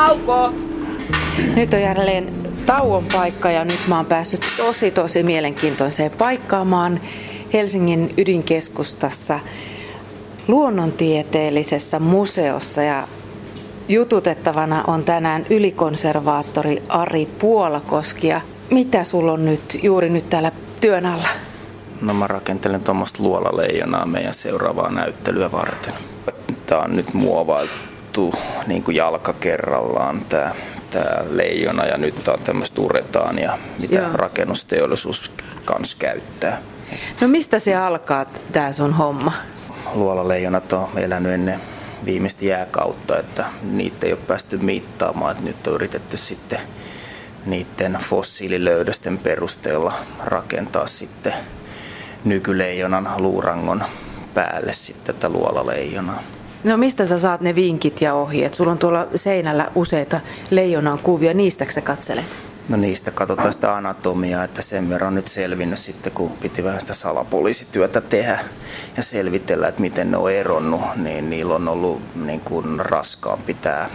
Nauko! Nyt on jälleen tauon paikka ja nyt mä oon päässyt tosi tosi mielenkiintoiseen paikkaamaan Helsingin ydinkeskustassa luonnontieteellisessä museossa ja jututettavana on tänään ylikonservaattori Ari Puolakoski. Ja mitä sulla on nyt juuri nyt täällä työn alla? No mä rakentelen tuommoista luolaleijonaa meidän seuraavaa näyttelyä varten. Tää on nyt muovailtu niin kuin jalka kerrallaan tää, tää leijona ja nyt tää on tämmöistä uretaania, mitä Joo. rakennusteollisuus kanssa käyttää. No mistä se alkaa tää sun homma? Luolaleijonat on elänyt ennen viimeistä jääkautta, että niitä ei ole päästy mittaamaan. Että nyt on yritetty sitten niiden fossiililöydösten perusteella rakentaa sitten nykyleijonan luurangon päälle sitten tätä luolaleijonaa. No mistä sä saat ne vinkit ja ohjeet? Sulla on tuolla seinällä useita leijonan kuvia, niistä sä katselet? No niistä katsotaan sitä anatomiaa, että sen verran nyt selvinnyt sitten, kun piti vähän sitä salapoliisityötä tehdä ja selvitellä, että miten ne on eronnut, niin niillä on ollut niin kuin raskaampi tämä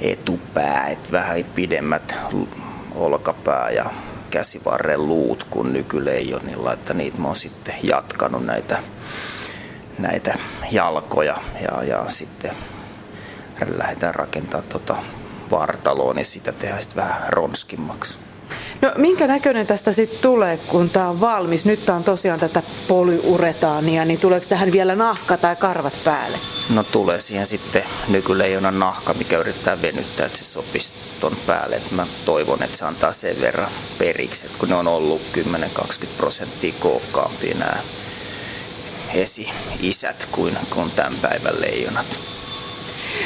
etupää, että vähän pidemmät olkapää ja käsivarren luut kuin nykyleijonilla, että niitä mä oon sitten jatkanut näitä, näitä jalkoja ja, ja sitten lähdetään rakentamaan tota vartaloon, niin sitä tehdään sitten vähän ronskimmaksi. No minkä näköinen tästä sitten tulee, kun tämä on valmis? Nyt tämä on tosiaan tätä polyuretaania, niin tuleeko tähän vielä nahka tai karvat päälle? No tulee siihen sitten nykyleijonan nahka, mikä yritetään venyttää, että se sopisi ton päälle. Et mä toivon, että se antaa sen verran periksi, että kun ne on ollut 10-20 prosenttia kookkaampia nämä esi-isät kuin, kuin tämän päivän leijonat.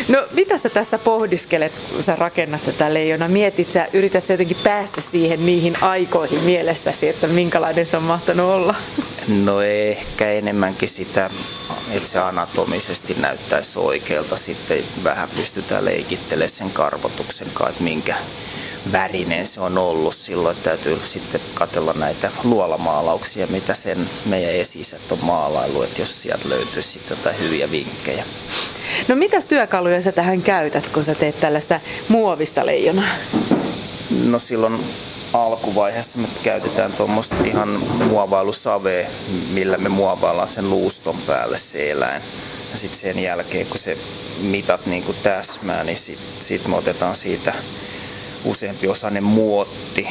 No mitä sä tässä pohdiskelet, kun sä rakennat tätä leijona? Mietit sä, yrität sä jotenkin päästä siihen niihin aikoihin mielessäsi, että minkälainen se on mahtanut olla? No ehkä enemmänkin sitä, että se anatomisesti näyttäisi oikealta. Sitten vähän pystytään leikittelemään sen karvotuksen kanssa, että minkä värinen se on ollut silloin. Täytyy sitten katella näitä luolamaalauksia, mitä sen meidän esisät on maalailu, että jos sieltä löytyisi sitten jotain hyviä vinkkejä. No mitäs työkaluja sä tähän käytät, kun sä teet tällaista muovista leijonaa? No silloin alkuvaiheessa me käytetään tuommoista ihan muovailusavea, millä me muovaillaan sen luuston päälle se eläin. Ja sitten sen jälkeen, kun se mitat niin kuin täsmää, niin sitten sit me otetaan siitä useampi osainen muotti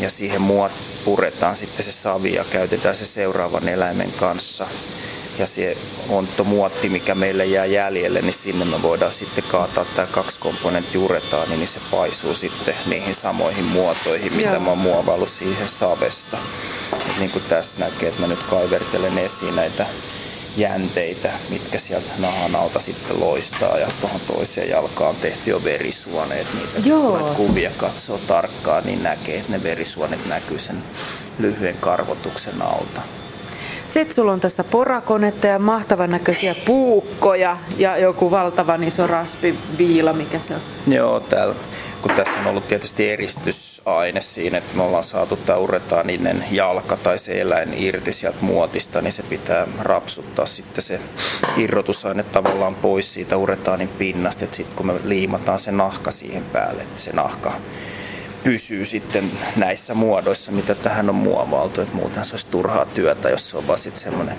ja siihen muot puretaan sitten se savi ja käytetään se seuraavan eläimen kanssa. Ja se muotti, mikä meille jää jäljelle, niin sinne me voidaan sitten kaataa tämä kaksikomponentti uretaan, niin se paisuu sitten niihin samoihin muotoihin, mitä Joo. mä oon muovaillut siihen savesta. Et niin kuin tässä näkee, että mä nyt kaivertelen esiin näitä jänteitä, mitkä sieltä nahan alta sitten loistaa ja tuohon toiseen jalkaan on tehty jo verisuoneet. Niitä Joo. kun kuvia katsoo tarkkaan, niin näkee, että ne verisuonet näkyy sen lyhyen karvotuksen alta. Sitten sulla on tässä porakonetta ja mahtavan näköisiä puukkoja ja joku valtavan iso raspiviila, mikä se on? Joo, täällä kun tässä on ollut tietysti eristysaine siinä, että me ollaan saatu tämä uretaaninen jalka tai se eläin irti sieltä muotista, niin se pitää rapsuttaa sitten se irrotusaine tavallaan pois siitä uretaanin pinnasta, että sitten kun me liimataan se nahka siihen päälle, että se nahka pysyy sitten näissä muodoissa, mitä tähän on muovailtu, että muuten se olisi turhaa työtä, jos se on vaan sitten semmoinen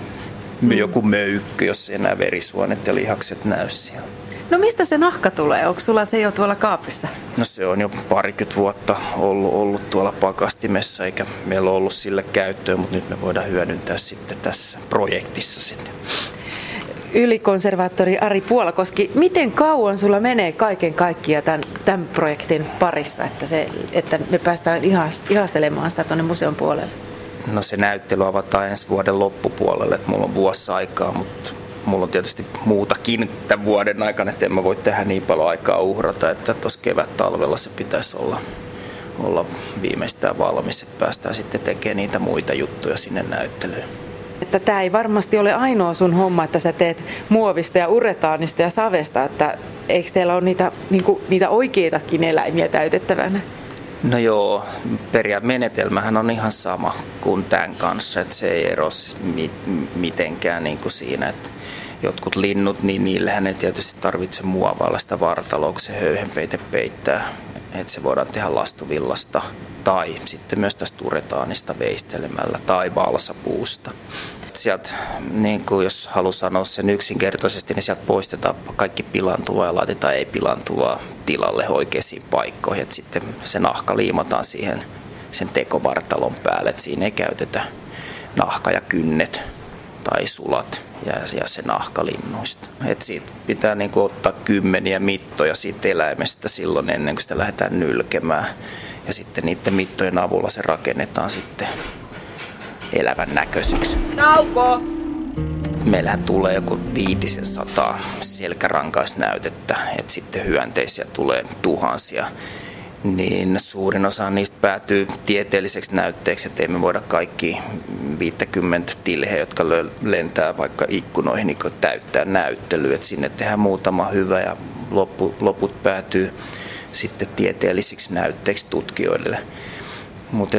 mm. joku möykky, jos ei enää verisuonet ja lihakset näy siellä. No mistä se nahka tulee? Onko sulla se jo tuolla kaapissa? No se on jo parikymmentä vuotta ollut, ollut tuolla pakastimessa, eikä meillä ole ollut sille käyttöä, mutta nyt me voidaan hyödyntää sitten tässä projektissa sitten. Ylikonservaattori Ari Puolakoski, miten kauan sulla menee kaiken kaikkiaan tämän, tämän projektin parissa, että, se, että me päästään ihastelemaan sitä tuonne museon puolelle? No se näyttely avataan ensi vuoden loppupuolelle, että mulla on vuosi aikaa, mutta mulla on tietysti muutakin tämän vuoden aikana, että en mä voi tehdä niin paljon aikaa uhrata, että tuossa kevät-talvella se pitäisi olla, olla viimeistään valmis, että päästään sitten tekemään niitä muita juttuja sinne näyttelyyn. Että tämä ei varmasti ole ainoa sun homma, että sä teet muovista ja uretaanista ja savesta, että eikö teillä ole niitä, niinku, niitä oikeitakin eläimiä täytettävänä? No joo, menetelmähän on ihan sama kuin tämän kanssa, että se ei erosi mit, mitenkään niin kuin siinä, että jotkut linnut, niin niillähän ei tietysti tarvitse muovailla sitä vartaloa, kun se höyhenpeite peittää. Että se voidaan tehdä lastuvillasta tai sitten myös tästä uretaanista veistelemällä tai valsapuusta. Sieltä, niin kuin jos haluaa sanoa sen yksinkertaisesti, niin sieltä poistetaan kaikki pilantuvaa ja laitetaan ei-pilantuvaa tilalle oikeisiin paikkoihin. Et sitten se nahka liimataan siihen sen tekovartalon päälle, että siinä ei käytetä nahka ja kynnet tai sulat ja, ja se nahkalinnuista. Et siitä pitää niinku ottaa kymmeniä mittoja siitä eläimestä silloin ennen kuin sitä lähdetään nylkemään. Ja sitten niiden mittojen avulla se rakennetaan sitten elävän näköiseksi. Nauko! Meillähän tulee joku 500 selkärankaisnäytettä, että sitten hyönteisiä tulee tuhansia niin suurin osa niistä päätyy tieteelliseksi näytteeksi, että ei me voida kaikki 50 tilheä, jotka lentää vaikka ikkunoihin, niin täyttää näyttelyä. Että sinne tehdään muutama hyvä ja loppu, loput päätyy sitten tieteellisiksi näytteiksi tutkijoille. Mutta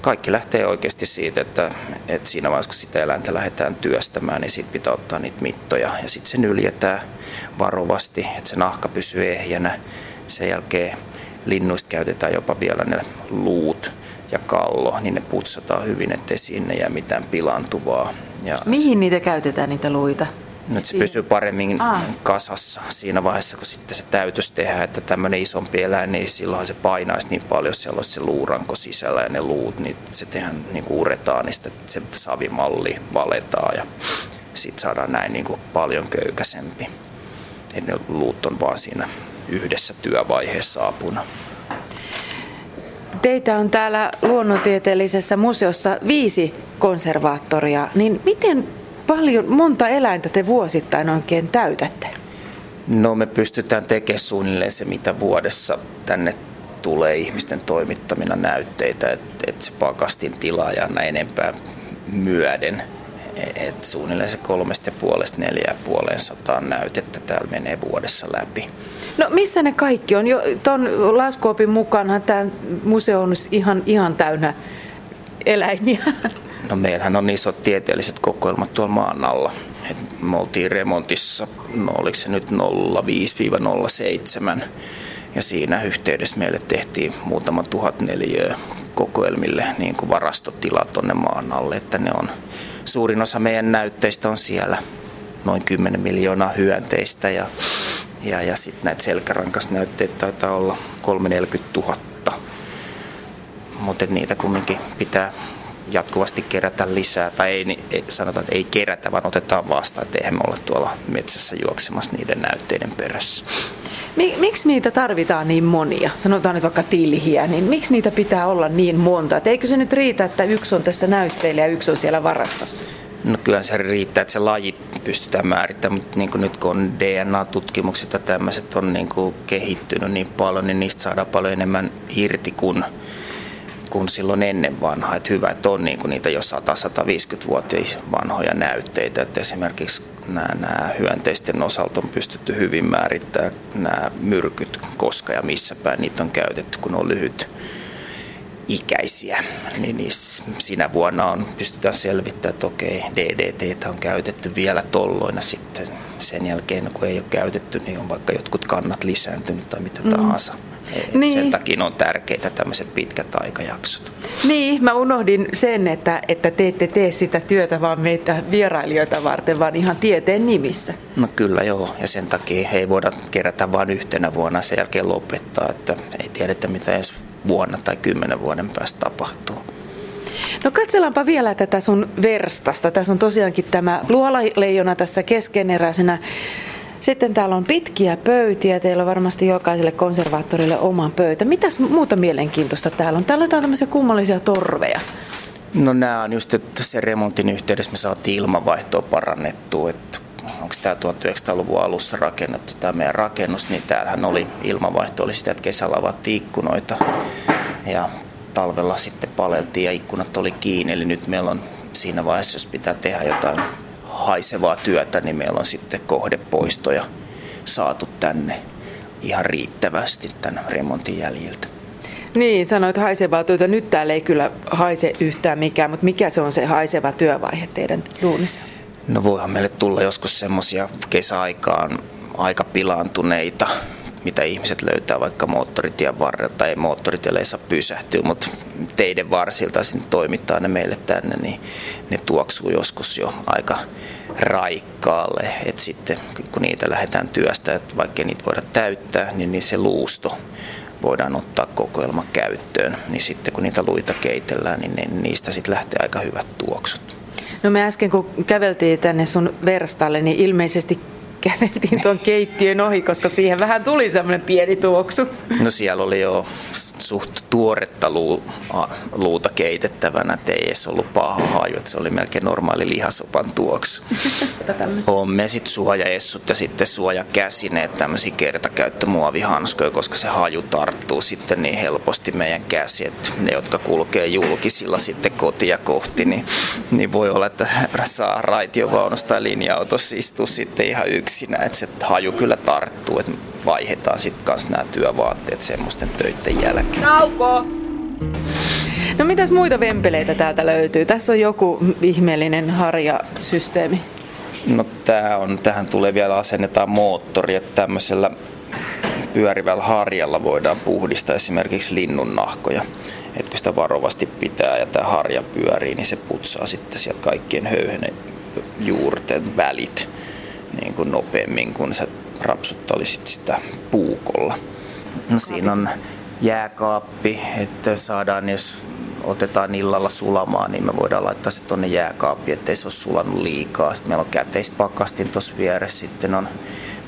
kaikki lähtee oikeasti siitä, että, että siinä vaiheessa kun sitä eläintä lähdetään työstämään, niin siitä pitää ottaa niitä mittoja ja sitten se nyljetään varovasti, että se nahka pysyy ehjänä. Sen jälkeen linnuista käytetään jopa vielä ne luut ja kallo, niin ne putsataan hyvin, ettei sinne jää mitään pilantuvaa. Ja Mihin niitä käytetään, niitä luita? Nyt se pysyy paremmin Aa. kasassa siinä vaiheessa, kun sitten se täytös tehdään, että tämmöinen isompi eläin, niin silloin se painaisi niin paljon, jos siellä olisi se luuranko sisällä ja ne luut, niin se tehdään niin kuin uretaan, niin sitten se savimalli valetaan ja sitten saadaan näin niin kuin paljon köykäisempi. Että ne luut on vaan siinä yhdessä työvaiheessa apuna. Teitä on täällä luonnontieteellisessä museossa viisi konservaattoria, niin miten paljon, monta eläintä te vuosittain oikein täytätte? No me pystytään tekemään suunnilleen se, mitä vuodessa tänne tulee ihmisten toimittamina näytteitä, että et se pakastin tila ja enempää myöden. Et suunnilleen se kolmesta puolesta neljä ja puoleen sataan näytettä täällä menee vuodessa läpi. No missä ne kaikki on? Jo, ton laskuopin mukaanhan tämä museo on ihan, ihan täynnä eläimiä. No meillähän on isot tieteelliset kokoelmat tuolla maan alla. Et me oltiin remontissa, no oliko se nyt 05-07. Ja siinä yhteydessä meille tehtiin muutama tuhat neliöä kokoelmille niin kuin varastotila tuonne maan alle, että ne on, suurin osa meidän näytteistä on siellä noin 10 miljoonaa hyönteistä ja ja, ja sitten näitä selkärankasnäytteitä taitaa olla 340 000. Mutta niitä kumminkin pitää jatkuvasti kerätä lisää, tai ei, ei, sanotaan, että ei kerätä, vaan otetaan vastaan, että eihän me ole tuolla metsässä juoksemassa niiden näytteiden perässä. Miksi niitä tarvitaan niin monia? Sanotaan nyt vaikka tilhiä, niin miksi niitä pitää olla niin monta? Et eikö se nyt riitä, että yksi on tässä näytteillä ja yksi on siellä varastossa? No kyllä se riittää, että se laji pystytään määrittämään, mutta niin nyt kun on DNA-tutkimukset ja tämmöiset on niin kehittynyt niin paljon, niin niistä saadaan paljon enemmän irti kuin, kuin silloin ennen vanhaa. Että hyvä, että on niin niitä jo 100-150-vuotiaita vanhoja näytteitä. Että esimerkiksi nämä, nämä hyönteisten osalta on pystytty hyvin määrittämään nämä myrkyt, koska ja missä päin niitä on käytetty, kun on lyhyt ikäisiä, niin, siinä vuonna on, pystytään selvittämään, että okei, DDT on käytetty vielä tolloina sitten sen jälkeen, kun ei ole käytetty, niin on vaikka jotkut kannat lisääntynyt tai mitä mm. tahansa. Niin. Sen takia on tärkeitä tämmöiset pitkät aikajaksot. Niin, mä unohdin sen, että, että te ette tee sitä työtä vaan meitä vierailijoita varten, vaan ihan tieteen nimissä. No kyllä joo, ja sen takia ei voida kerätä vain yhtenä vuonna sen jälkeen lopettaa, että ei tiedetä mitä edes vuonna tai kymmenen vuoden päästä tapahtuu. No katsellaanpa vielä tätä sun verstasta. Tässä on tosiaankin tämä luolaleijona tässä keskeneräisenä. Sitten täällä on pitkiä pöytiä. Teillä on varmasti jokaiselle konservaattorille oma pöytä. Mitäs muuta mielenkiintoista täällä on? Täällä on tämmöisiä kummallisia torveja. No nämä on just, että se remontin yhteydessä me saatiin ilmanvaihtoa parannettua. Että onko tämä 1900-luvun alussa rakennettu tämä meidän rakennus, niin täällähän oli ilmanvaihto, oli sitä, että kesällä avattiin ikkunoita ja talvella sitten paleltiin ja ikkunat oli kiinni. Eli nyt meillä on siinä vaiheessa, jos pitää tehdä jotain haisevaa työtä, niin meillä on sitten kohdepoistoja saatu tänne ihan riittävästi tämän remontin jäljiltä. Niin, sanoit haisevaa työtä. Nyt täällä ei kyllä haise yhtään mikään, mutta mikä se on se haiseva työvaihe teidän duunissa? No voihan meille tulla joskus semmoisia kesäaikaan aika pilaantuneita mitä ihmiset löytää vaikka moottoritien varrelta. Ei moottoritielle ei saa pysähtyä, mutta teiden varsilta sinne toimittaa ne meille tänne, niin ne tuoksuu joskus jo aika raikkaalle. Et sitten kun niitä lähdetään työstä, että vaikka niitä voida täyttää, niin, niin se luusto voidaan ottaa kokoelma käyttöön. Niin sitten kun niitä luita keitellään, niin ne, niistä sitten lähtee aika hyvät tuoksut. No me äsken kun käveltiin tänne sun verstalle, niin ilmeisesti käveltiin tuon keittiön ohi, koska siihen vähän tuli semmoinen pieni tuoksu. No siellä oli jo suht tuoretta luu, luuta keitettävänä, että ei edes ollut paha haju, että se oli melkein normaali lihasopan tuoksu. on me sitten suojaessut ja sitten suojakäsineet, tämmöisiä kertakäyttömuovihanskoja, koska se haju tarttuu sitten niin helposti meidän käsi, että ne, jotka kulkee julkisilla sitten kotia kohti, niin, niin voi olla, että saa raitiovaunusta tai linja-autossa istua sitten ihan yksi yksinä, että se haju kyllä tarttuu, että vaihdetaan sitten kanssa nämä työvaatteet semmoisten töiden jälkeen. Nauko! No mitäs muita vempeleitä täältä löytyy? Tässä on joku ihmeellinen harjasysteemi. No tää on, tähän tulee vielä asennetaan moottori, että tämmöisellä pyörivällä harjalla voidaan puhdistaa esimerkiksi linnun nahkoja. Että kun sitä varovasti pitää ja tämä harja pyörii, niin se putsaa sitten sieltä kaikkien höyhenen juurten välit niin kuin nopeammin, kun sä rapsuttelisit sitä puukolla. No, siinä on jääkaappi, että saadaan, jos otetaan illalla sulamaan, niin me voidaan laittaa se tuonne jääkaappiin, ettei se ole sulanut liikaa. Sitten meillä on käteispakastin tuossa vieressä, sitten on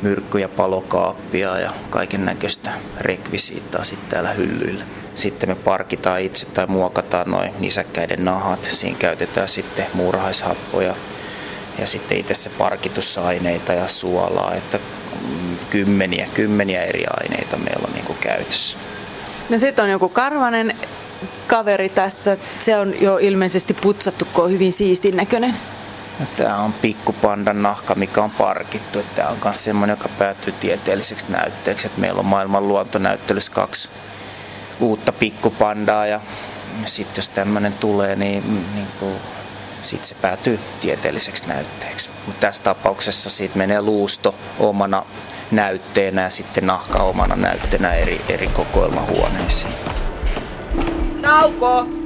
myrkky- ja palokaappia ja kaiken näköistä rekvisiittaa sitten täällä hyllyillä. Sitten me parkitaan itse tai muokataan noin nisäkkäiden nahat. Siinä käytetään sitten muurahaishappoja, ja sitten itse se parkitusaineita ja suolaa, että kymmeniä, kymmeniä eri aineita meillä on niin kuin käytössä. No sitten on joku karvanen kaveri tässä. Se on jo ilmeisesti putsattu, kun on hyvin siistin näköinen. No, Tämä on pikkupandan nahka, mikä on parkittu. Tämä on myös semmoinen, joka päätyy tieteelliseksi näytteeksi. Että meillä on maailman luontonäyttelyssä kaksi uutta pikkupandaa ja sitten jos tämmöinen tulee, niin, niin kuin sitten se päätyy tieteelliseksi näytteeksi. Mutta tässä tapauksessa siitä menee luusto omana näytteenä ja sitten nahka omana näytteenä eri, eri kokoelmahuoneisiin. Nauko!